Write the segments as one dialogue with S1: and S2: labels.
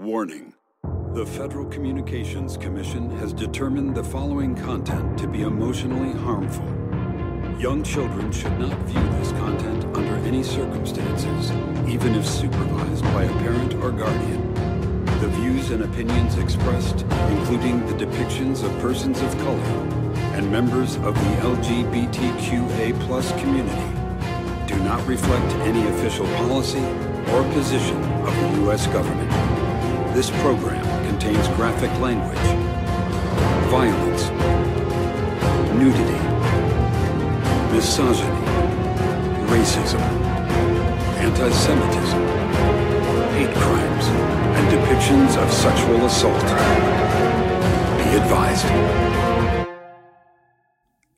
S1: Warning The Federal Communications Commission has determined the following content to be emotionally harmful. Young children should not view this content under any circumstances, even if supervised by a parent or guardian. The views and opinions expressed, including the depictions of persons of color and members of the LGBTQA community, do not reflect any official policy or position of the U.S. government. This program contains graphic language, violence, nudity, misogyny, racism, anti-Semitism, hate crimes, and depictions of sexual assault. Be advised.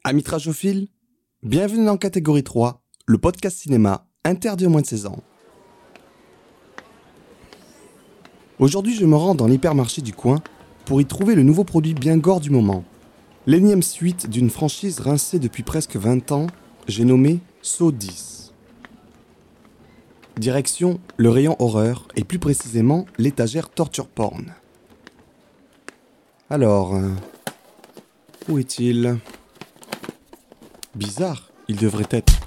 S2: Amis bienvenue dans Catégorie 3, le podcast cinéma interdit aux moins de 16 ans. Aujourd'hui, je me rends dans l'hypermarché du coin pour y trouver le nouveau produit bien gore du moment. L'énième suite d'une franchise rincée depuis presque 20 ans, j'ai nommé Saw 10. Direction le rayon horreur et plus précisément l'étagère torture porn. Alors, euh, où est-il? Bizarre, il devrait être.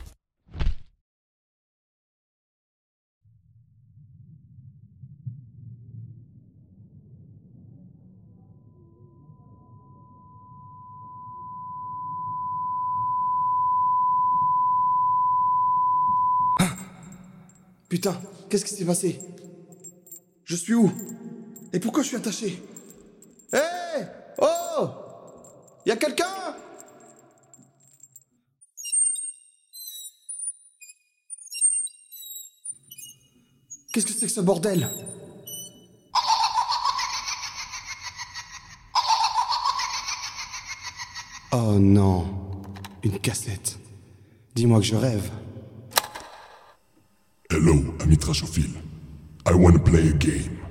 S2: Putain, qu'est-ce qui s'est passé? Je suis où? Et pourquoi je suis attaché? Hé! Oh! Y a quelqu'un? Qu'est-ce que c'est que ce bordel? Oh non, une cassette. Dis-moi que je rêve.
S3: Trashophile. I wanna play a game.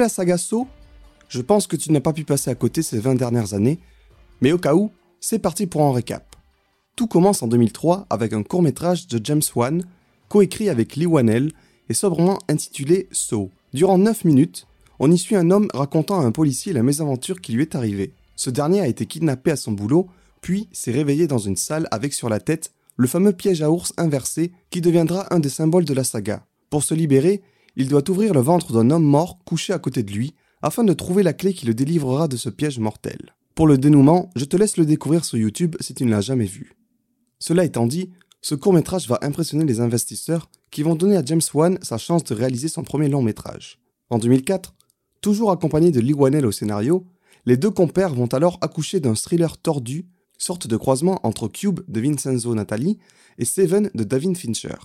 S2: La saga Saw Je pense que tu n'as pas pu passer à côté ces 20 dernières années, mais au cas où, c'est parti pour un récap. Tout commence en 2003 avec un court-métrage de James Wan, coécrit avec Lee Wanell et sobrement intitulé Saw. Durant 9 minutes, on y suit un homme racontant à un policier la mésaventure qui lui est arrivée. Ce dernier a été kidnappé à son boulot, puis s'est réveillé dans une salle avec sur la tête le fameux piège à ours inversé qui deviendra un des symboles de la saga. Pour se libérer, il doit ouvrir le ventre d'un homme mort couché à côté de lui afin de trouver la clé qui le délivrera de ce piège mortel. Pour le dénouement, je te laisse le découvrir sur YouTube si tu ne l'as jamais vu. Cela étant dit, ce court-métrage va impressionner les investisseurs qui vont donner à James Wan sa chance de réaliser son premier long métrage. En 2004, toujours accompagné de Lee Wanell au scénario, les deux compères vont alors accoucher d'un thriller tordu, sorte de croisement entre Cube de Vincenzo Natali et Seven de David Fincher.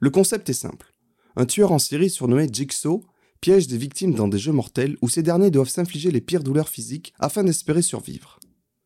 S2: Le concept est simple. Un tueur en série surnommé Jigsaw piège des victimes dans des jeux mortels où ces derniers doivent s'infliger les pires douleurs physiques afin d'espérer survivre.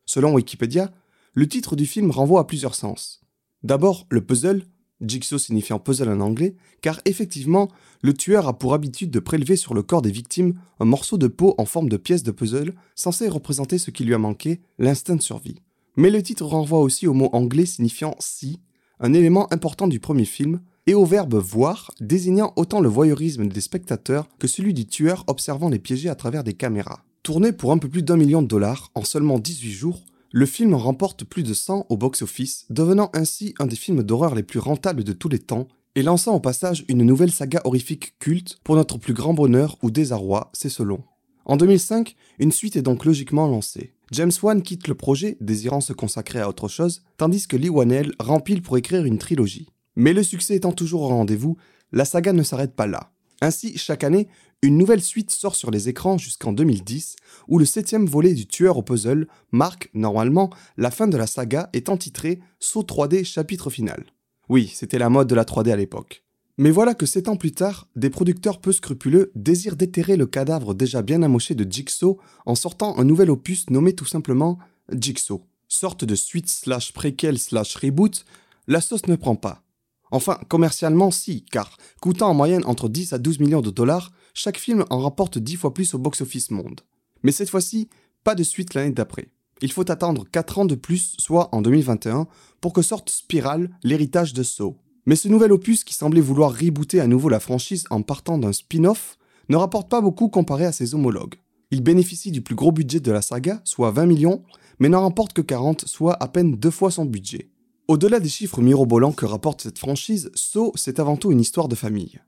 S2: Selon Wikipédia, le titre du film renvoie à plusieurs sens. D'abord, le puzzle, Jigsaw signifiant puzzle en anglais, car effectivement, le tueur a pour habitude de prélever sur le corps des victimes un morceau de peau en forme de pièce de puzzle censé représenter ce qui lui a manqué, l'instinct de survie. Mais le titre renvoie aussi au mot anglais signifiant see, un élément important du premier film, et au verbe voir, désignant autant le voyeurisme des spectateurs que celui du tueur observant les piégés à travers des caméras. Tourné pour un peu plus d'un million de dollars en seulement 18 jours, le film remporte plus de 100 au box-office, devenant ainsi un des films d'horreur les plus rentables de tous les temps et lançant au passage une nouvelle saga horrifique culte pour notre plus grand bonheur ou désarroi, c'est selon. En 2005, une suite est donc logiquement lancée. James Wan quitte le projet, désirant se consacrer à autre chose, tandis que Lee Wanell rempile pour écrire une trilogie. Mais le succès étant toujours au rendez-vous, la saga ne s'arrête pas là. Ainsi, chaque année, une nouvelle suite sort sur les écrans jusqu'en 2010, où le septième volet du tueur au puzzle marque, normalement, la fin de la saga étant titré Saut 3D chapitre final. Oui, c'était la mode de la 3D à l'époque. Mais voilà que sept ans plus tard, des producteurs peu scrupuleux désirent déterrer le cadavre déjà bien amoché de Jigsaw en sortant un nouvel opus nommé tout simplement Jigsaw. Sorte de suite slash préquel slash reboot, la sauce ne prend pas. Enfin, commercialement, si, car coûtant en moyenne entre 10 à 12 millions de dollars, chaque film en rapporte 10 fois plus au box-office monde. Mais cette fois-ci, pas de suite l'année d'après. Il faut attendre 4 ans de plus, soit en 2021, pour que sorte Spiral, l'héritage de Saw. Mais ce nouvel opus qui semblait vouloir rebooter à nouveau la franchise en partant d'un spin-off ne rapporte pas beaucoup comparé à ses homologues. Il bénéficie du plus gros budget de la saga, soit 20 millions, mais n'en remporte que 40, soit à peine deux fois son budget. Au-delà des chiffres mirobolants que rapporte cette franchise, Saw, c'est avant tout une histoire de famille.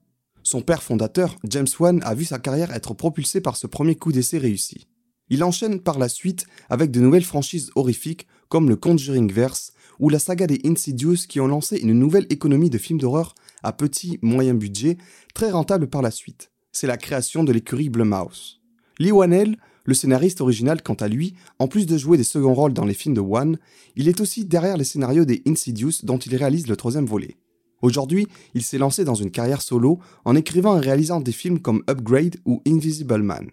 S2: Son père fondateur, James Wan, a vu sa carrière être propulsée par ce premier coup d'essai réussi. Il enchaîne par la suite avec de nouvelles franchises horrifiques comme le Conjuring Verse ou la saga des Insidious qui ont lancé une nouvelle économie de films d'horreur à petit moyen budget, très rentable par la suite. C'est la création de l'écurie Blumhouse. Lee Wanell le scénariste original, quant à lui, en plus de jouer des seconds rôles dans les films de One, il est aussi derrière les scénarios des Insidious dont il réalise le troisième volet. Aujourd'hui, il s'est lancé dans une carrière solo en écrivant et réalisant des films comme Upgrade ou Invisible Man.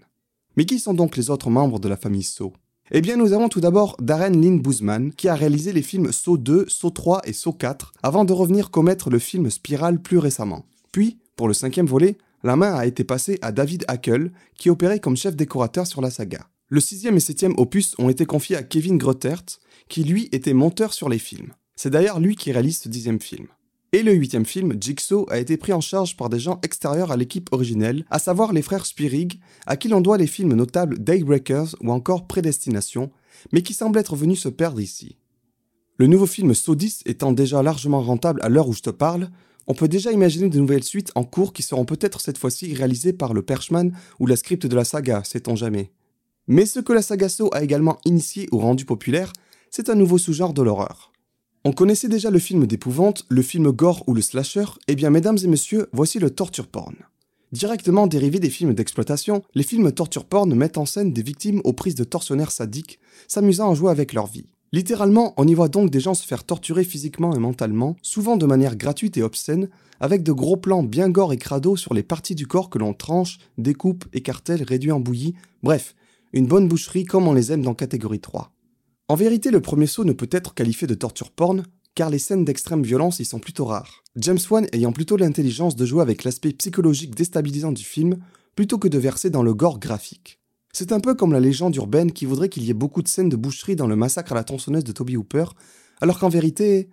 S2: Mais qui sont donc les autres membres de la famille Saw? Eh bien, nous avons tout d'abord Darren Lynn Boozman, qui a réalisé les films Saw 2, Saw 3 et Saw 4, avant de revenir commettre le film Spiral plus récemment. Puis, pour le cinquième volet, la main a été passée à David Hackel, qui opérait comme chef décorateur sur la saga. Le sixième et septième opus ont été confiés à Kevin Grottert, qui lui était monteur sur les films. C'est d'ailleurs lui qui réalise ce dixième film. Et le huitième film, Jigsaw, a été pris en charge par des gens extérieurs à l'équipe originelle, à savoir les frères Spirig, à qui l'on doit les films notables Daybreakers ou encore Prédestination, mais qui semblent être venus se perdre ici. Le nouveau film Saw 10 étant déjà largement rentable à l'heure où je te parle, on peut déjà imaginer de nouvelles suites en cours qui seront peut-être cette fois-ci réalisées par le Perchman ou la script de la saga, sait-on jamais. Mais ce que la saga So a également initié ou rendu populaire, c'est un nouveau sous-genre de l'horreur. On connaissait déjà le film d'épouvante, le film gore ou le slasher, et eh bien mesdames et messieurs, voici le torture porn. Directement dérivé des films d'exploitation, les films torture porn mettent en scène des victimes aux prises de tortionnaires sadiques, s'amusant à jouer avec leur vie. Littéralement, on y voit donc des gens se faire torturer physiquement et mentalement, souvent de manière gratuite et obscène, avec de gros plans bien gore et crado sur les parties du corps que l'on tranche, découpe, écartèle, réduit en bouillie, bref, une bonne boucherie comme on les aime dans catégorie 3. En vérité, le premier saut ne peut être qualifié de torture porn, car les scènes d'extrême violence y sont plutôt rares. James Wan ayant plutôt l'intelligence de jouer avec l'aspect psychologique déstabilisant du film, plutôt que de verser dans le gore graphique. C'est un peu comme la légende urbaine qui voudrait qu'il y ait beaucoup de scènes de boucherie dans le massacre à la tronçonneuse de Toby Hooper, alors qu'en vérité,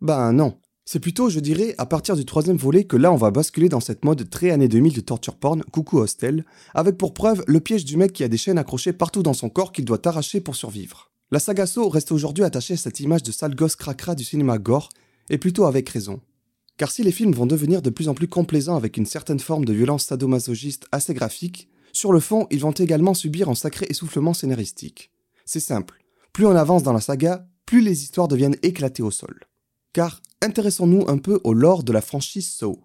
S2: ben non. C'est plutôt, je dirais, à partir du troisième volet que là on va basculer dans cette mode très année 2000 de torture porn, coucou hostel, avec pour preuve le piège du mec qui a des chaînes accrochées partout dans son corps qu'il doit arracher pour survivre. La saga So reste aujourd'hui attachée à cette image de sale gosse cracra du cinéma gore, et plutôt avec raison. Car si les films vont devenir de plus en plus complaisants avec une certaine forme de violence sadomasochiste assez graphique, sur le fond, ils vont également subir un sacré essoufflement scénaristique. C'est simple, plus on avance dans la saga, plus les histoires deviennent éclatées au sol. Car intéressons-nous un peu au lore de la franchise Saw.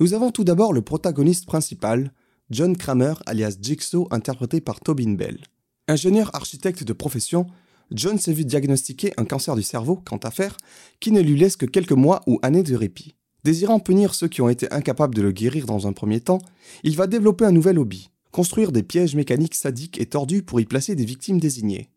S2: Nous avons tout d'abord le protagoniste principal, John Kramer alias Jigsaw interprété par Tobin Bell. Ingénieur architecte de profession, John s'est vu diagnostiquer un cancer du cerveau, quant à faire, qui ne lui laisse que quelques mois ou années de répit. Désirant punir ceux qui ont été incapables de le guérir dans un premier temps, il va développer un nouvel hobby, construire des pièges mécaniques sadiques et tordus pour y placer des victimes désignées.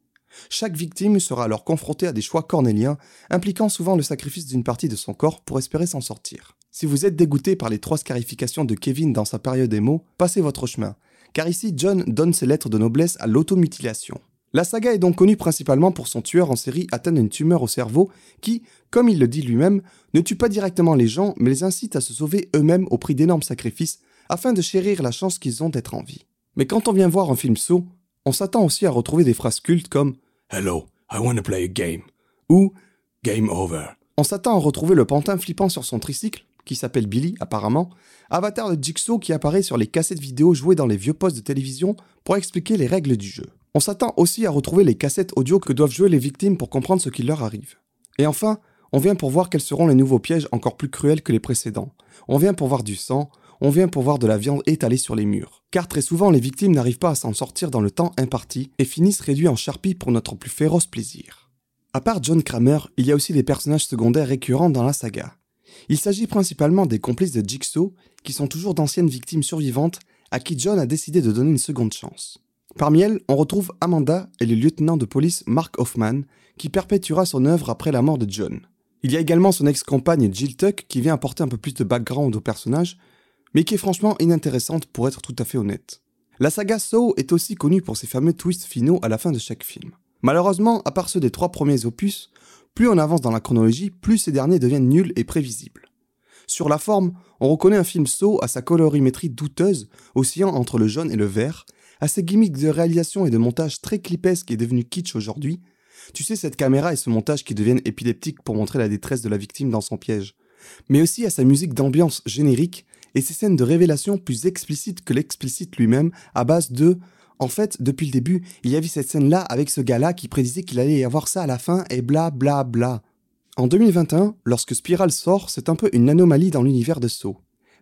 S2: Chaque victime sera alors confrontée à des choix cornéliens, impliquant souvent le sacrifice d'une partie de son corps pour espérer s'en sortir. Si vous êtes dégoûté par les trois scarifications de Kevin dans sa période émo, passez votre chemin, car ici John donne ses lettres de noblesse à l'automutilation. La saga est donc connue principalement pour son tueur en série atteint d'une tumeur au cerveau qui, comme il le dit lui-même, ne tue pas directement les gens mais les incite à se sauver eux-mêmes au prix d'énormes sacrifices afin de chérir la chance qu'ils ont d'être en vie. Mais quand on vient voir un film saut, on s'attend aussi à retrouver des phrases cultes comme Hello, I wanna play a game ou Game over. On s'attend à retrouver le pantin flippant sur son tricycle, qui s'appelle Billy apparemment, avatar de Jigsaw qui apparaît sur les cassettes vidéo jouées dans les vieux postes de télévision pour expliquer les règles du jeu. On s'attend aussi à retrouver les cassettes audio que doivent jouer les victimes pour comprendre ce qui leur arrive. Et enfin, on vient pour voir quels seront les nouveaux pièges encore plus cruels que les précédents. On vient pour voir du sang, on vient pour voir de la viande étalée sur les murs. Car très souvent, les victimes n'arrivent pas à s'en sortir dans le temps imparti et finissent réduits en charpie pour notre plus féroce plaisir. À part John Kramer, il y a aussi des personnages secondaires récurrents dans la saga. Il s'agit principalement des complices de Jigsaw, qui sont toujours d'anciennes victimes survivantes à qui John a décidé de donner une seconde chance. Parmi elles, on retrouve Amanda et le lieutenant de police Mark Hoffman, qui perpétuera son œuvre après la mort de John. Il y a également son ex-compagne Jill Tuck qui vient apporter un peu plus de background au personnage, mais qui est franchement inintéressante pour être tout à fait honnête. La saga Saw est aussi connue pour ses fameux twists finaux à la fin de chaque film. Malheureusement, à part ceux des trois premiers opus, plus on avance dans la chronologie, plus ces derniers deviennent nuls et prévisibles. Sur la forme, on reconnaît un film Saw à sa colorimétrie douteuse, oscillant entre le jaune et le vert, à ses gimmicks de réalisation et de montage très clipesque et devenu kitsch aujourd'hui. Tu sais, cette caméra et ce montage qui deviennent épileptiques pour montrer la détresse de la victime dans son piège. Mais aussi à sa musique d'ambiance générique et ses scènes de révélation plus explicites que l'explicite lui-même à base de en fait, depuis le début, il y avait cette scène-là avec ce gars-là qui prédisait qu'il allait y avoir ça à la fin et bla bla bla. En 2021, lorsque Spiral sort, c'est un peu une anomalie dans l'univers de Saw.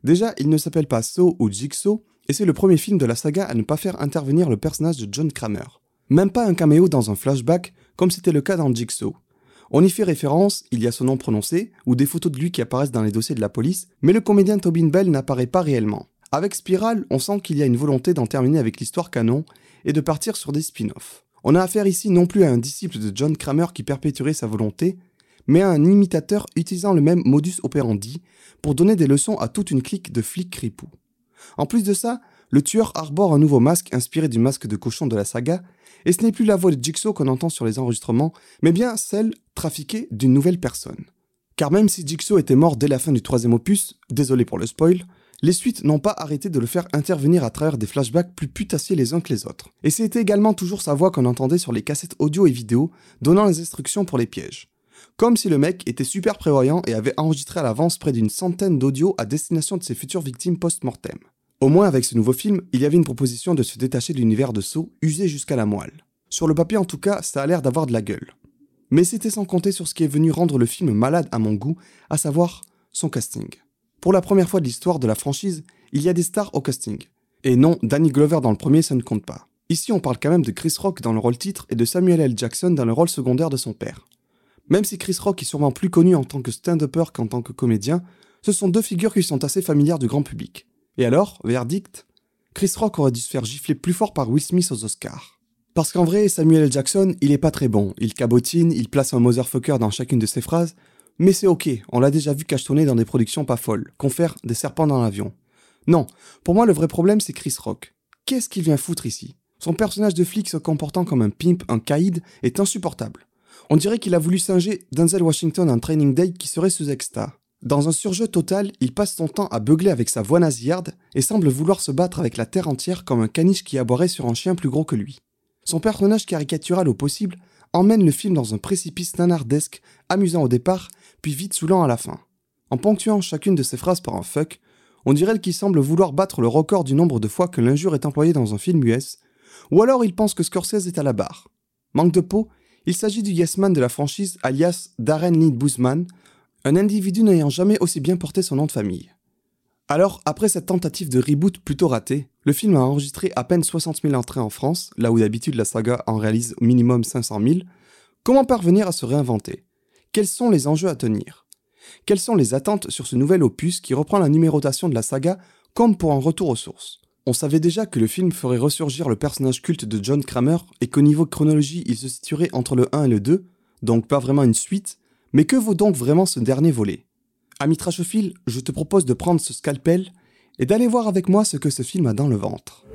S2: Déjà, il ne s'appelle pas Saw ou Jigsaw, et c'est le premier film de la saga à ne pas faire intervenir le personnage de John Kramer. Même pas un caméo dans un flashback, comme c'était le cas dans Jigsaw. On y fait référence, il y a son nom prononcé, ou des photos de lui qui apparaissent dans les dossiers de la police, mais le comédien Tobin Bell n'apparaît pas réellement. Avec Spiral, on sent qu'il y a une volonté d'en terminer avec l'histoire canon et de partir sur des spin-offs. On a affaire ici non plus à un disciple de John Kramer qui perpétuerait sa volonté, mais à un imitateur utilisant le même modus operandi pour donner des leçons à toute une clique de flics ripoux. En plus de ça, le tueur arbore un nouveau masque inspiré du masque de cochon de la saga, et ce n'est plus la voix de Jigsaw qu'on entend sur les enregistrements, mais bien celle trafiquée d'une nouvelle personne. Car même si Jigsaw était mort dès la fin du troisième opus, désolé pour le spoil, les suites n'ont pas arrêté de le faire intervenir à travers des flashbacks plus putassiers les uns que les autres. Et c'était également toujours sa voix qu'on entendait sur les cassettes audio et vidéo, donnant les instructions pour les pièges. Comme si le mec était super prévoyant et avait enregistré à l'avance près d'une centaine d'audios à destination de ses futures victimes post-mortem. Au moins avec ce nouveau film, il y avait une proposition de se détacher de l'univers de Saw, usé jusqu'à la moelle. Sur le papier en tout cas, ça a l'air d'avoir de la gueule. Mais c'était sans compter sur ce qui est venu rendre le film malade à mon goût, à savoir son casting. Pour la première fois de l'histoire de la franchise, il y a des stars au casting. Et non, Danny Glover dans le premier, ça ne compte pas. Ici, on parle quand même de Chris Rock dans le rôle titre et de Samuel L. Jackson dans le rôle secondaire de son père. Même si Chris Rock est sûrement plus connu en tant que stand-upper qu'en tant que comédien, ce sont deux figures qui sont assez familières du grand public. Et alors, verdict? Chris Rock aurait dû se faire gifler plus fort par Will Smith aux Oscars. Parce qu'en vrai, Samuel L. Jackson, il est pas très bon. Il cabotine, il place un motherfucker dans chacune de ses phrases, mais c'est ok, on l'a déjà vu cachetonner dans des productions pas folles, confère des serpents dans l'avion. Non, pour moi le vrai problème c'est Chris Rock. Qu'est-ce qu'il vient foutre ici? Son personnage de flic se comportant comme un pimp, un caïd, est insupportable. On dirait qu'il a voulu singer Denzel Washington en training day qui serait sous exta. Dans un surjeu total, il passe son temps à beugler avec sa voix nasillarde et semble vouloir se battre avec la terre entière comme un caniche qui aboierait sur un chien plus gros que lui. Son personnage caricatural au possible emmène le film dans un précipice nanardesque, amusant au départ, puis vite saoulant à la fin. En ponctuant chacune de ses phrases par un fuck, on dirait qu'il semble vouloir battre le record du nombre de fois que l'injure est employée dans un film US, ou alors il pense que Scorsese est à la barre. Manque de peau, il s'agit du yes man de la franchise alias Darren Lee Boozman, un individu n'ayant jamais aussi bien porté son nom de famille. Alors, après cette tentative de reboot plutôt ratée, le film a enregistré à peine 60 000 entrées en France, là où d'habitude la saga en réalise au minimum 500 000. Comment parvenir à se réinventer? Quels sont les enjeux à tenir? Quelles sont les attentes sur ce nouvel opus qui reprend la numérotation de la saga comme pour un retour aux sources? On savait déjà que le film ferait ressurgir le personnage culte de John Kramer et qu'au niveau chronologie il se situerait entre le 1 et le 2, donc pas vraiment une suite, mais que vaut donc vraiment ce dernier volet? Ami Trashophile, je te propose de prendre ce scalpel et d'aller voir avec moi ce que ce film a dans le ventre.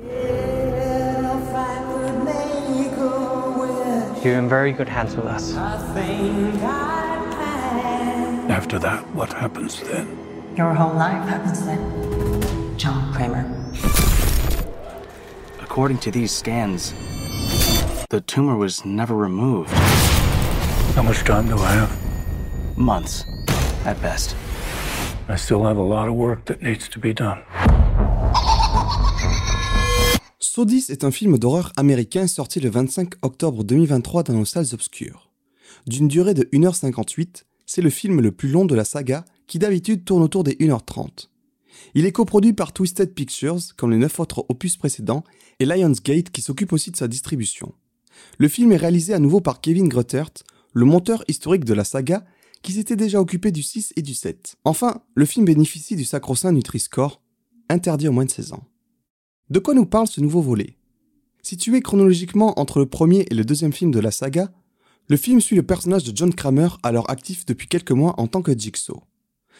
S4: You're in very good hands with us.
S3: After that, what happens then?
S5: Your whole life happens then. John Kramer.
S4: According to these scans, the tumor was never removed.
S6: How much time do I have?
S4: Months, at best.
S6: I still have a lot of work that needs to be done.
S2: Sodis est un film d'horreur américain sorti le 25 octobre 2023 dans nos salles obscures. D'une durée de 1h58, c'est le film le plus long de la saga qui d'habitude tourne autour des 1h30. Il est coproduit par Twisted Pictures, comme les neuf autres opus précédents, et Lionsgate qui s'occupe aussi de sa distribution. Le film est réalisé à nouveau par Kevin Gruttert, le monteur historique de la saga, qui s'était déjà occupé du 6 et du 7. Enfin, le film bénéficie du sacro-saint Nutri-Score, interdit aux moins de 16 ans. De quoi nous parle ce nouveau volet? Situé chronologiquement entre le premier et le deuxième film de la saga, le film suit le personnage de John Kramer alors actif depuis quelques mois en tant que Jigsaw.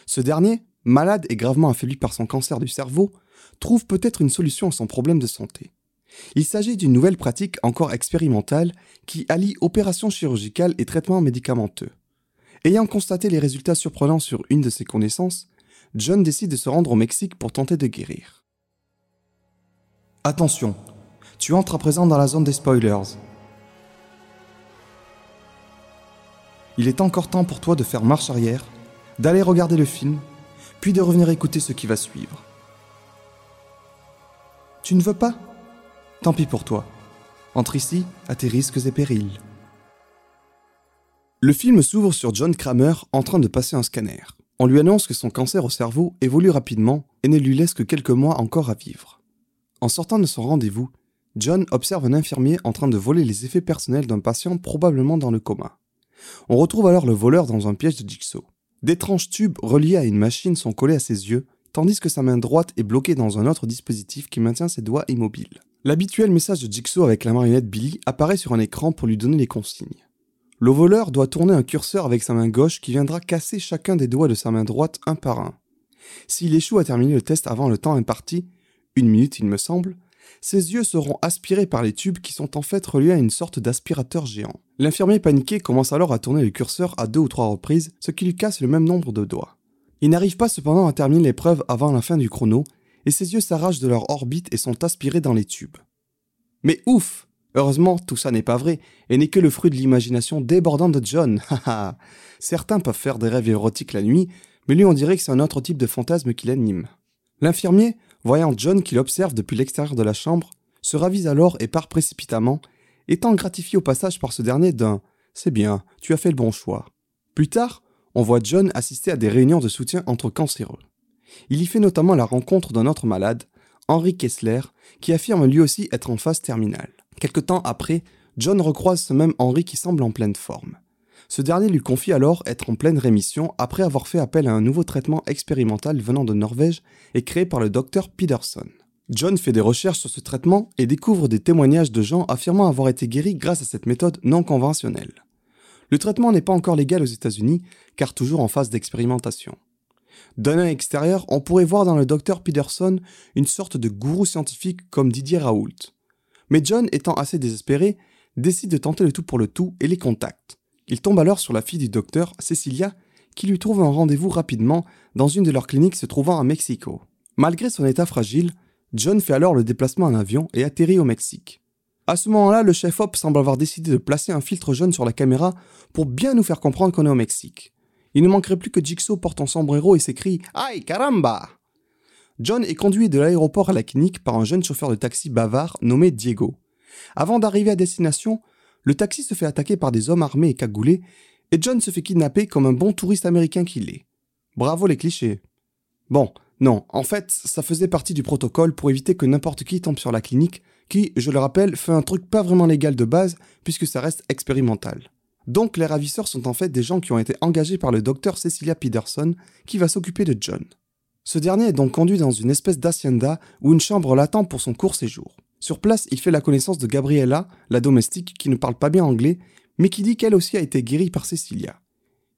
S2: Ce dernier, malade et gravement affaibli par son cancer du cerveau, trouve peut-être une solution à son problème de santé. Il s'agit d'une nouvelle pratique encore expérimentale qui allie opérations chirurgicales et traitements médicamenteux. Ayant constaté les résultats surprenants sur une de ses connaissances, John décide de se rendre au Mexique pour tenter de guérir. Attention, tu entres à présent dans la zone des spoilers. Il est encore temps pour toi de faire marche arrière, d'aller regarder le film, puis de revenir écouter ce qui va suivre. Tu ne veux pas? Tant pis pour toi. Entre ici, à tes risques et périls. Le film s'ouvre sur John Kramer en train de passer un scanner. On lui annonce que son cancer au cerveau évolue rapidement et ne lui laisse que quelques mois encore à vivre. En sortant de son rendez-vous, John observe un infirmier en train de voler les effets personnels d'un patient probablement dans le coma. On retrouve alors le voleur dans un piège de Jigsaw. D'étranges tubes reliés à une machine sont collés à ses yeux, tandis que sa main droite est bloquée dans un autre dispositif qui maintient ses doigts immobiles. L'habituel message de Jigsaw avec la marionnette Billy apparaît sur un écran pour lui donner les consignes. Le voleur doit tourner un curseur avec sa main gauche qui viendra casser chacun des doigts de sa main droite un par un. S'il échoue à terminer le test avant le temps imparti, une minute il me semble, ses yeux seront aspirés par les tubes qui sont en fait reliés à une sorte d'aspirateur géant. L'infirmier paniqué commence alors à tourner le curseur à deux ou trois reprises, ce qui lui casse le même nombre de doigts. Il n'arrive pas cependant à terminer l'épreuve avant la fin du chrono, et ses yeux s'arrachent de leur orbite et sont aspirés dans les tubes. Mais ouf Heureusement, tout ça n'est pas vrai, et n'est que le fruit de l'imagination débordante de John. Certains peuvent faire des rêves érotiques la nuit, mais lui on dirait que c'est un autre type de fantasme qui l'anime. L'infirmier, voyant John qui l'observe depuis l'extérieur de la chambre, se ravise alors et part précipitamment, étant gratifié au passage par ce dernier d'un C'est bien, tu as fait le bon choix. Plus tard, on voit John assister à des réunions de soutien entre cancéreux. Il y fait notamment la rencontre d'un autre malade, Henry Kessler, qui affirme lui aussi être en phase terminale. Quelque temps après, John recroise ce même Henry qui semble en pleine forme. Ce dernier lui confie alors être en pleine rémission après avoir fait appel à un nouveau traitement expérimental venant de Norvège et créé par le docteur Peterson. John fait des recherches sur ce traitement et découvre des témoignages de gens affirmant avoir été guéris grâce à cette méthode non conventionnelle. Le traitement n'est pas encore légal aux États-Unis, car toujours en phase d'expérimentation. D'un œil extérieur, on pourrait voir dans le docteur Peterson une sorte de gourou scientifique comme Didier Raoult. Mais John, étant assez désespéré, décide de tenter le tout pour le tout et les contacte. Il tombe alors sur la fille du docteur, Cecilia, qui lui trouve un rendez-vous rapidement dans une de leurs cliniques se trouvant à Mexico. Malgré son état fragile, John fait alors le déplacement en avion et atterrit au Mexique. À ce moment-là, le chef Hop semble avoir décidé de placer un filtre jaune sur la caméra pour bien nous faire comprendre qu'on est au Mexique. Il ne manquerait plus que Jigsaw porte un sombrero et s'écrie Aïe caramba John est conduit de l'aéroport à la clinique par un jeune chauffeur de taxi bavard nommé Diego. Avant d'arriver à destination, le taxi se fait attaquer par des hommes armés et cagoulés, et John se fait kidnapper comme un bon touriste américain qu'il est. Bravo les clichés. Bon, non, en fait, ça faisait partie du protocole pour éviter que n'importe qui tombe sur la clinique, qui, je le rappelle, fait un truc pas vraiment légal de base, puisque ça reste expérimental. Donc les ravisseurs sont en fait des gens qui ont été engagés par le docteur Cecilia Peterson qui va s'occuper de John. Ce dernier est donc conduit dans une espèce d'hacienda où une chambre l'attend pour son court séjour. Sur place, il fait la connaissance de Gabriella, la domestique qui ne parle pas bien anglais, mais qui dit qu'elle aussi a été guérie par Cecilia.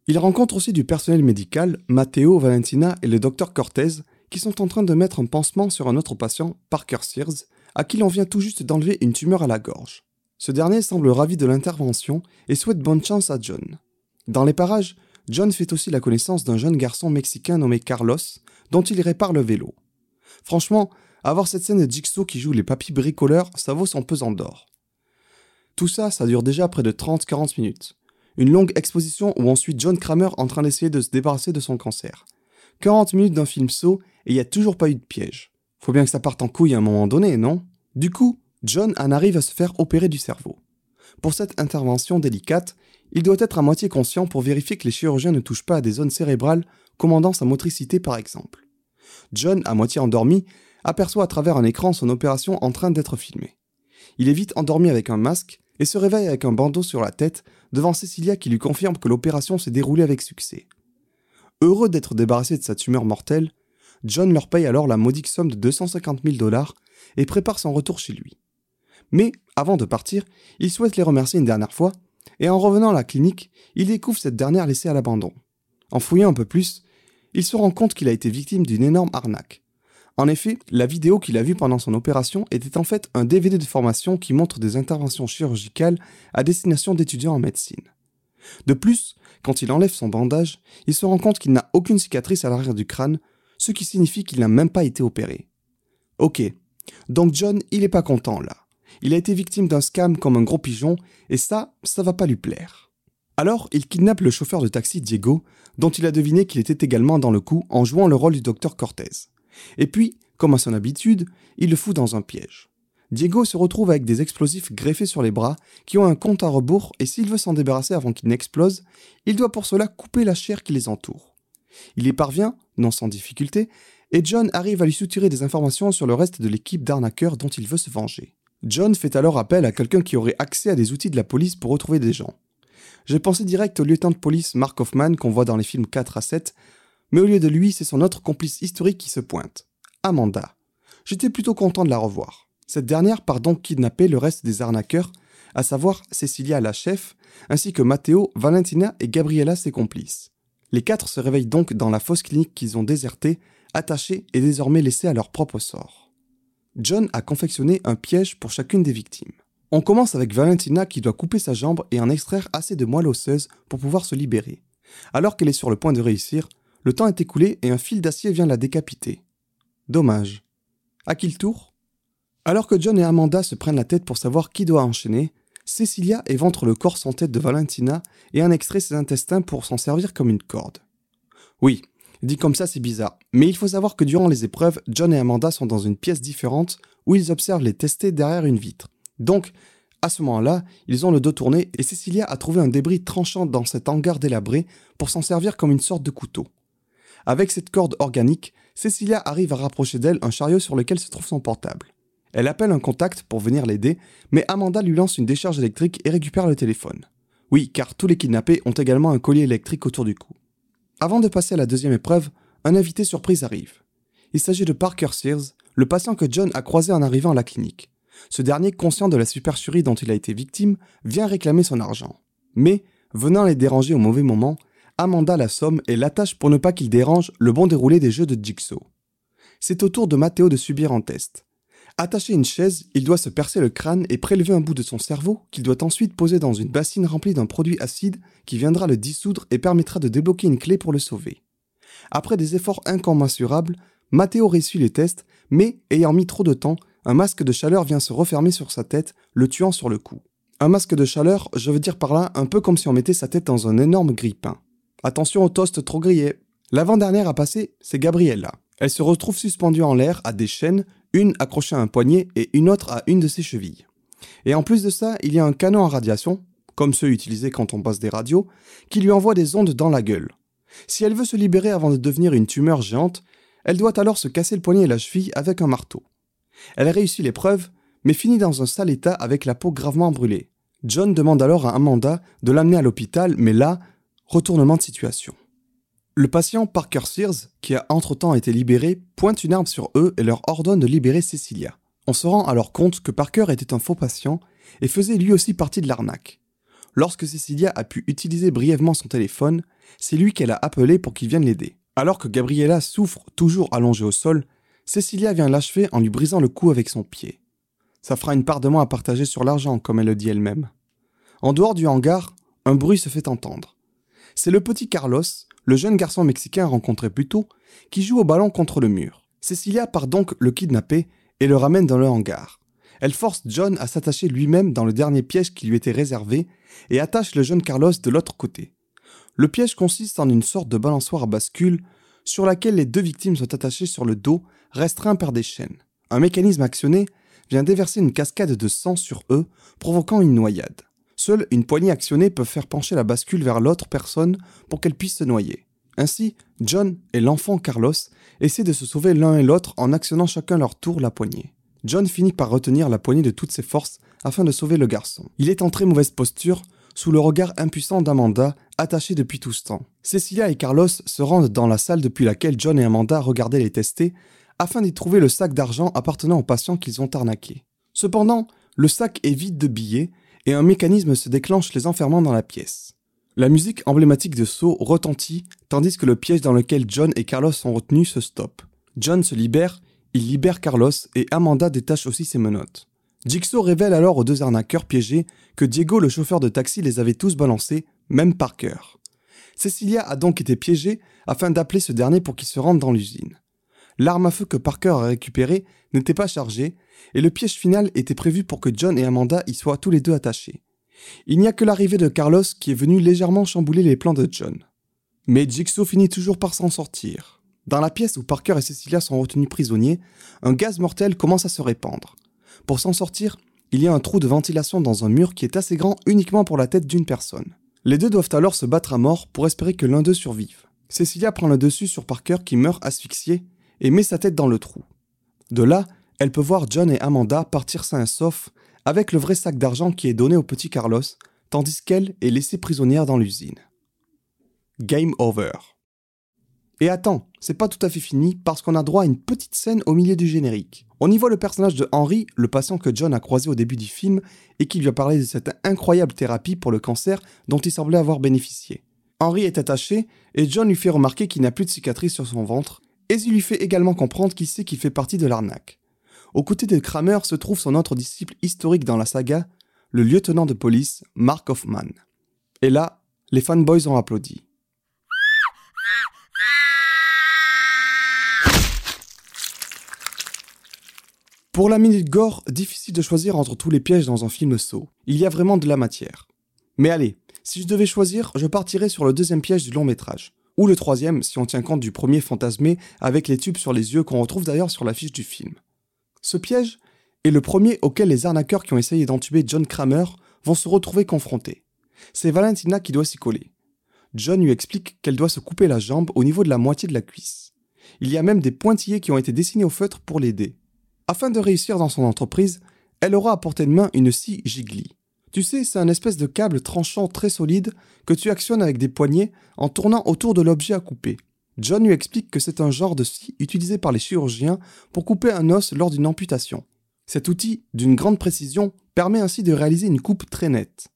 S2: Il rencontre aussi du personnel médical, Matteo, Valentina et le docteur Cortez, qui sont en train de mettre un pansement sur un autre patient, Parker Sears, à qui l'on vient tout juste d'enlever une tumeur à la gorge. Ce dernier semble ravi de l'intervention et souhaite bonne chance à John. Dans les parages, John fait aussi la connaissance d'un jeune garçon mexicain nommé Carlos, dont il répare le vélo. Franchement, avoir cette scène de Jigsaw qui joue les papis bricoleurs, ça vaut son pesant d'or. Tout ça, ça dure déjà près de 30-40 minutes. Une longue exposition où on suit John Kramer en train d'essayer de se débarrasser de son cancer. 40 minutes d'un film saut et il n'y a toujours pas eu de piège. Faut bien que ça parte en couille à un moment donné, non? Du coup, John en arrive à se faire opérer du cerveau. Pour cette intervention délicate, il doit être à moitié conscient pour vérifier que les chirurgiens ne touchent pas à des zones cérébrales commandant sa motricité par exemple. John, à moitié endormi, aperçoit à travers un écran son opération en train d'être filmée. Il est vite endormi avec un masque et se réveille avec un bandeau sur la tête devant Cecilia qui lui confirme que l'opération s'est déroulée avec succès. Heureux d'être débarrassé de sa tumeur mortelle, John leur paye alors la modique somme de 250 000 dollars et prépare son retour chez lui. Mais, avant de partir, il souhaite les remercier une dernière fois, et en revenant à la clinique, il découvre cette dernière laissée à l'abandon. En fouillant un peu plus, il se rend compte qu'il a été victime d'une énorme arnaque. En effet, la vidéo qu'il a vue pendant son opération était en fait un DVD de formation qui montre des interventions chirurgicales à destination d'étudiants en médecine. De plus, quand il enlève son bandage, il se rend compte qu'il n'a aucune cicatrice à l'arrière du crâne, ce qui signifie qu'il n'a même pas été opéré. Ok, donc John, il est pas content là. Il a été victime d'un scam comme un gros pigeon, et ça, ça va pas lui plaire. Alors, il kidnappe le chauffeur de taxi Diego, dont il a deviné qu'il était également dans le coup en jouant le rôle du docteur Cortez. Et puis, comme à son habitude, il le fout dans un piège. Diego se retrouve avec des explosifs greffés sur les bras qui ont un compte à rebours et s'il veut s'en débarrasser avant qu'ils n'explosent, il doit pour cela couper la chair qui les entoure. Il y parvient, non sans difficulté, et John arrive à lui soutirer des informations sur le reste de l'équipe d'arnaqueurs dont il veut se venger. John fait alors appel à quelqu'un qui aurait accès à des outils de la police pour retrouver des gens. J'ai pensé direct au lieutenant de police Mark Hoffman qu'on voit dans les films 4 à 7, mais au lieu de lui, c'est son autre complice historique qui se pointe, Amanda. J'étais plutôt content de la revoir. Cette dernière part donc kidnapper le reste des arnaqueurs, à savoir Cecilia la chef, ainsi que Matteo, Valentina et Gabriella ses complices. Les quatre se réveillent donc dans la fausse clinique qu'ils ont désertée, attachés et désormais laissés à leur propre sort. John a confectionné un piège pour chacune des victimes. On commence avec Valentina qui doit couper sa jambe et en extraire assez de moelle osseuse pour pouvoir se libérer. Alors qu'elle est sur le point de réussir, le temps est écoulé et un fil d'acier vient la décapiter. Dommage. À qui le tour? Alors que John et Amanda se prennent la tête pour savoir qui doit enchaîner, Cecilia éventre le corps sans tête de Valentina et en extrait ses intestins pour s'en servir comme une corde. Oui, Dit comme ça, c'est bizarre. Mais il faut savoir que durant les épreuves, John et Amanda sont dans une pièce différente où ils observent les testés derrière une vitre. Donc, à ce moment-là, ils ont le dos tourné et Cecilia a trouvé un débris tranchant dans cet hangar délabré pour s'en servir comme une sorte de couteau. Avec cette corde organique, Cecilia arrive à rapprocher d'elle un chariot sur lequel se trouve son portable. Elle appelle un contact pour venir l'aider, mais Amanda lui lance une décharge électrique et récupère le téléphone. Oui, car tous les kidnappés ont également un collier électrique autour du cou. Avant de passer à la deuxième épreuve, un invité surprise arrive. Il s'agit de Parker Sears, le patient que John a croisé en arrivant à la clinique. Ce dernier, conscient de la supercherie dont il a été victime, vient réclamer son argent. Mais, venant les déranger au mauvais moment, Amanda l'assomme et l'attache pour ne pas qu'il dérange le bon déroulé des jeux de Jigsaw. C'est au tour de Matteo de subir un test. Attaché à une chaise, il doit se percer le crâne et prélever un bout de son cerveau qu'il doit ensuite poser dans une bassine remplie d'un produit acide qui viendra le dissoudre et permettra de débloquer une clé pour le sauver. Après des efforts incommensurables, Matteo réussit les tests, mais ayant mis trop de temps, un masque de chaleur vient se refermer sur sa tête, le tuant sur le coup. Un masque de chaleur, je veux dire par là un peu comme si on mettait sa tête dans un énorme grille-pain. Attention au toast trop grillé. L'avant-dernière à passer, c'est Gabriella. Elle se retrouve suspendue en l'air à des chaînes, une accrochée à un poignet et une autre à une de ses chevilles. Et en plus de ça, il y a un canon à radiation, comme ceux utilisés quand on passe des radios, qui lui envoie des ondes dans la gueule. Si elle veut se libérer avant de devenir une tumeur géante, elle doit alors se casser le poignet et la cheville avec un marteau. Elle réussit l'épreuve, mais finit dans un sale état avec la peau gravement brûlée. John demande alors à Amanda de l'amener à l'hôpital, mais là, retournement de situation. Le patient Parker Sears, qui a entre-temps été libéré, pointe une arme sur eux et leur ordonne de libérer Cecilia. On se rend alors compte que Parker était un faux patient et faisait lui aussi partie de l'arnaque. Lorsque Cecilia a pu utiliser brièvement son téléphone, c'est lui qu'elle a appelé pour qu'il vienne l'aider. Alors que Gabriella souffre toujours allongée au sol, Cecilia vient l'achever en lui brisant le cou avec son pied. Ça fera une part de moins à partager sur l'argent, comme elle le dit elle-même. En dehors du hangar, un bruit se fait entendre. C'est le petit Carlos, le jeune garçon mexicain rencontré plus tôt, qui joue au ballon contre le mur. Cecilia part donc le kidnapper et le ramène dans le hangar. Elle force John à s'attacher lui-même dans le dernier piège qui lui était réservé et attache le jeune Carlos de l'autre côté. Le piège consiste en une sorte de balançoire à bascule sur laquelle les deux victimes sont attachées sur le dos, restreints par des chaînes. Un mécanisme actionné vient déverser une cascade de sang sur eux, provoquant une noyade. Seule une poignée actionnée peut faire pencher la bascule vers l'autre personne pour qu'elle puisse se noyer. Ainsi, John et l'enfant Carlos essaient de se sauver l'un et l'autre en actionnant chacun leur tour la poignée. John finit par retenir la poignée de toutes ses forces afin de sauver le garçon. Il est en très mauvaise posture, sous le regard impuissant d'Amanda, attachée depuis tout ce temps. Cecilia et Carlos se rendent dans la salle depuis laquelle John et Amanda regardaient les tester, afin d'y trouver le sac d'argent appartenant au patient qu'ils ont arnaqué. Cependant, le sac est vide de billets et un mécanisme se déclenche les enfermant dans la pièce. La musique emblématique de Saw retentit tandis que le piège dans lequel John et Carlos sont retenus se stoppe. John se libère, il libère Carlos et Amanda détache aussi ses menottes. Jigsaw révèle alors aux deux arnaqueurs piégés que Diego, le chauffeur de taxi, les avait tous balancés, même Parker. Cecilia a donc été piégée afin d'appeler ce dernier pour qu'il se rende dans l'usine. L'arme à feu que Parker a récupérée n'était pas chargée, et le piège final était prévu pour que John et Amanda y soient tous les deux attachés. Il n'y a que l'arrivée de Carlos qui est venu légèrement chambouler les plans de John. Mais Jigsaw finit toujours par s'en sortir. Dans la pièce où Parker et Cecilia sont retenus prisonniers, un gaz mortel commence à se répandre. Pour s'en sortir, il y a un trou de ventilation dans un mur qui est assez grand uniquement pour la tête d'une personne. Les deux doivent alors se battre à mort pour espérer que l'un d'eux survive. Cecilia prend le dessus sur Parker qui meurt asphyxié et met sa tête dans le trou. De là, elle peut voir John et Amanda partir sains et saufs avec le vrai sac d'argent qui est donné au petit Carlos, tandis qu'elle est laissée prisonnière dans l'usine. Game over. Et attends, c'est pas tout à fait fini parce qu'on a droit à une petite scène au milieu du générique. On y voit le personnage de Henry, le patient que John a croisé au début du film et qui lui a parlé de cette incroyable thérapie pour le cancer dont il semblait avoir bénéficié. Henry est attaché et John lui fait remarquer qu'il n'a plus de cicatrice sur son ventre et il lui fait également comprendre qu'il sait qu'il fait partie de l'arnaque. Aux côtés de Kramer se trouve son autre disciple historique dans la saga, le lieutenant de police Mark Hoffman. Et là, les fanboys ont applaudi. Pour la minute gore, difficile de choisir entre tous les pièges dans un film saut. Il y a vraiment de la matière. Mais allez, si je devais choisir, je partirais sur le deuxième piège du long métrage. Ou le troisième, si on tient compte du premier fantasmé avec les tubes sur les yeux qu'on retrouve d'ailleurs sur l'affiche du film. Ce piège est le premier auquel les arnaqueurs qui ont essayé d'entuber John Kramer vont se retrouver confrontés. C'est Valentina qui doit s'y coller. John lui explique qu'elle doit se couper la jambe au niveau de la moitié de la cuisse. Il y a même des pointillés qui ont été dessinés au feutre pour l'aider. Afin de réussir dans son entreprise, elle aura à portée de main une scie Jiggly. Tu sais, c'est un espèce de câble tranchant très solide que tu actionnes avec des poignets en tournant autour de l'objet à couper. John lui explique que c'est un genre de scie utilisé par les chirurgiens pour couper un os lors d'une amputation. Cet outil, d'une grande précision, permet ainsi de réaliser une coupe très nette.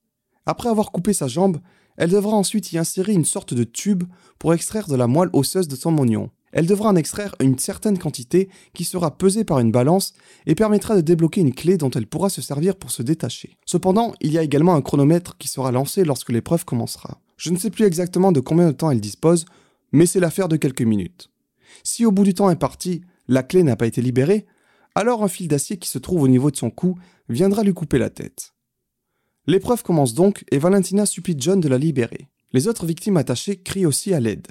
S2: Après avoir coupé sa jambe, elle devra ensuite y insérer une sorte de tube pour extraire de la moelle osseuse de son moignon. Elle devra en extraire une certaine quantité qui sera pesée par une balance et permettra de débloquer une clé dont elle pourra se servir pour se détacher. Cependant, il y a également un chronomètre qui sera lancé lorsque l'épreuve commencera. Je ne sais plus exactement de combien de temps elle dispose, mais c'est l'affaire de quelques minutes. Si au bout du temps est parti, la clé n'a pas été libérée, alors un fil d'acier qui se trouve au niveau de son cou viendra lui couper la tête. L'épreuve commence donc et Valentina supplie John de la libérer. Les autres victimes attachées crient aussi à l'aide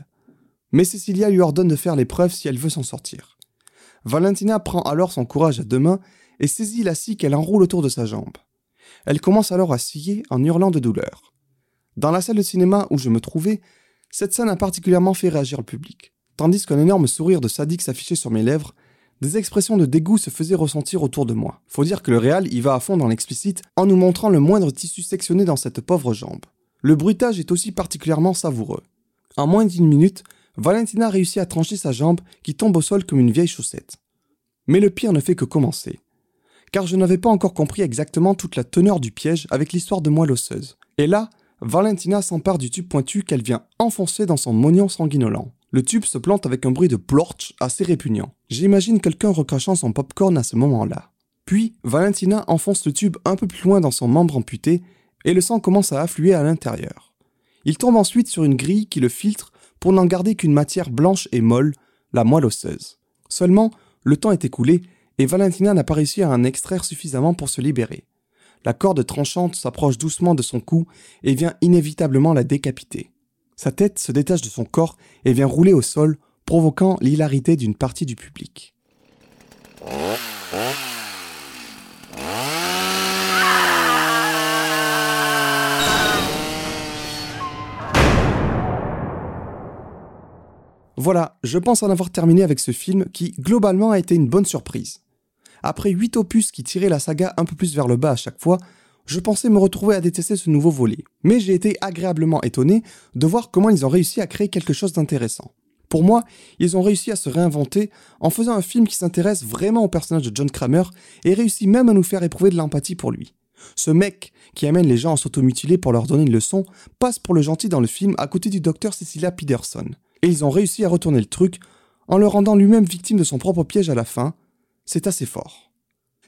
S2: mais Cecilia lui ordonne de faire l'épreuve si elle veut s'en sortir. Valentina prend alors son courage à deux mains et saisit la scie qu'elle enroule autour de sa jambe. Elle commence alors à scier en hurlant de douleur. Dans la salle de cinéma où je me trouvais, cette scène a particulièrement fait réagir le public. Tandis qu'un énorme sourire de sadique s'affichait sur mes lèvres, des expressions de dégoût se faisaient ressentir autour de moi. Faut dire que le réal y va à fond dans l'explicite en nous montrant le moindre tissu sectionné dans cette pauvre jambe. Le bruitage est aussi particulièrement savoureux. En moins d'une minute, Valentina réussit à trancher sa jambe qui tombe au sol comme une vieille chaussette. Mais le pire ne fait que commencer. Car je n'avais pas encore compris exactement toute la teneur du piège avec l'histoire de moelle osseuse. Et là, Valentina s'empare du tube pointu qu'elle vient enfoncer dans son moignon sanguinolent. Le tube se plante avec un bruit de plorch assez répugnant. J'imagine quelqu'un recrachant son popcorn à ce moment-là. Puis, Valentina enfonce le tube un peu plus loin dans son membre amputé et le sang commence à affluer à l'intérieur. Il tombe ensuite sur une grille qui le filtre pour n'en garder qu'une matière blanche et molle, la moelle osseuse. Seulement, le temps est écoulé et Valentina n'a pas réussi à en extraire suffisamment pour se libérer. La corde tranchante s'approche doucement de son cou et vient inévitablement la décapiter. Sa tête se détache de son corps et vient rouler au sol, provoquant l'hilarité d'une partie du public. Voilà, je pense en avoir terminé avec ce film qui, globalement, a été une bonne surprise. Après 8 opus qui tiraient la saga un peu plus vers le bas à chaque fois, je pensais me retrouver à détester ce nouveau volet. Mais j'ai été agréablement étonné de voir comment ils ont réussi à créer quelque chose d'intéressant. Pour moi, ils ont réussi à se réinventer en faisant un film qui s'intéresse vraiment au personnage de John Kramer et réussit même à nous faire éprouver de l'empathie pour lui. Ce mec qui amène les gens à s'automutiler pour leur donner une leçon passe pour le gentil dans le film à côté du docteur Cecilia Peterson. Et ils ont réussi à retourner le truc en le rendant lui-même victime de son propre piège à la fin. C'est assez fort.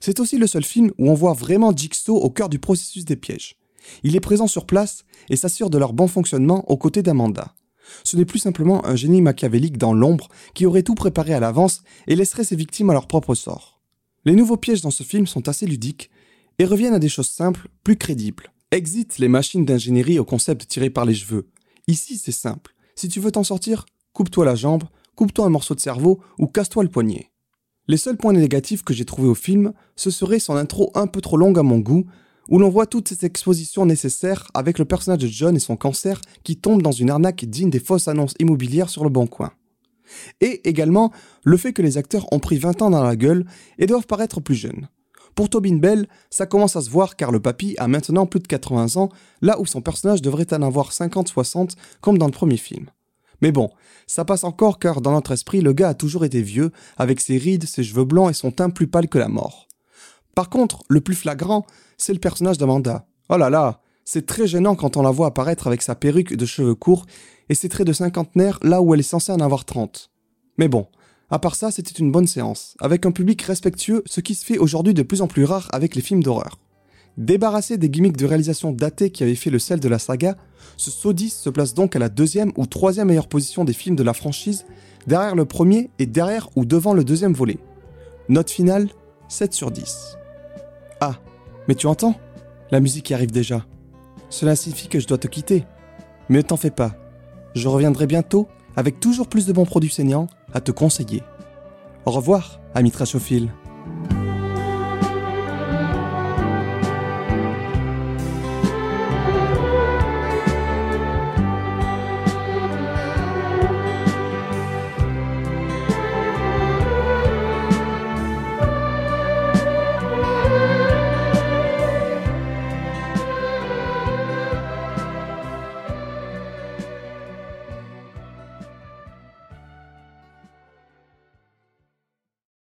S2: C'est aussi le seul film où on voit vraiment Jigsaw au cœur du processus des pièges. Il est présent sur place et s'assure de leur bon fonctionnement aux côtés d'Amanda. Ce n'est plus simplement un génie machiavélique dans l'ombre qui aurait tout préparé à l'avance et laisserait ses victimes à leur propre sort. Les nouveaux pièges dans ce film sont assez ludiques et reviennent à des choses simples, plus crédibles. Exit les machines d'ingénierie au concept tiré par les cheveux. Ici, c'est simple. Si tu veux t'en sortir, coupe-toi la jambe, coupe-toi un morceau de cerveau ou casse-toi le poignet. Les seuls points négatifs que j'ai trouvés au film, ce serait son intro un peu trop longue à mon goût, où l'on voit toutes ces expositions nécessaires avec le personnage de John et son cancer qui tombe dans une arnaque digne des fausses annonces immobilières sur le bon coin. Et également le fait que les acteurs ont pris 20 ans dans la gueule et doivent paraître plus jeunes. Pour Tobin Bell, ça commence à se voir car le papy a maintenant plus de 80 ans, là où son personnage devrait en avoir 50-60 comme dans le premier film. Mais bon, ça passe encore car dans notre esprit, le gars a toujours été vieux, avec ses rides, ses cheveux blancs et son teint plus pâle que la mort. Par contre, le plus flagrant, c'est le personnage d'Amanda. Oh là là, c'est très gênant quand on la voit apparaître avec sa perruque de cheveux courts et ses traits de cinquantenaire là où elle est censée en avoir 30. Mais bon, à part ça, c'était une bonne séance, avec un public respectueux, ce qui se fait aujourd'hui de plus en plus rare avec les films d'horreur. Débarrassé des gimmicks de réalisation datés qui avaient fait le sel de la saga, ce Saw se place donc à la deuxième ou troisième meilleure position des films de la franchise, derrière le premier et derrière ou devant le deuxième volet. Note finale 7 sur 10. Ah, mais tu entends? La musique arrive déjà. Cela signifie que je dois te quitter. Mais ne t'en fais pas. Je reviendrai bientôt avec toujours plus de bons produits saignants à te conseiller. Au revoir, ami Trashophile.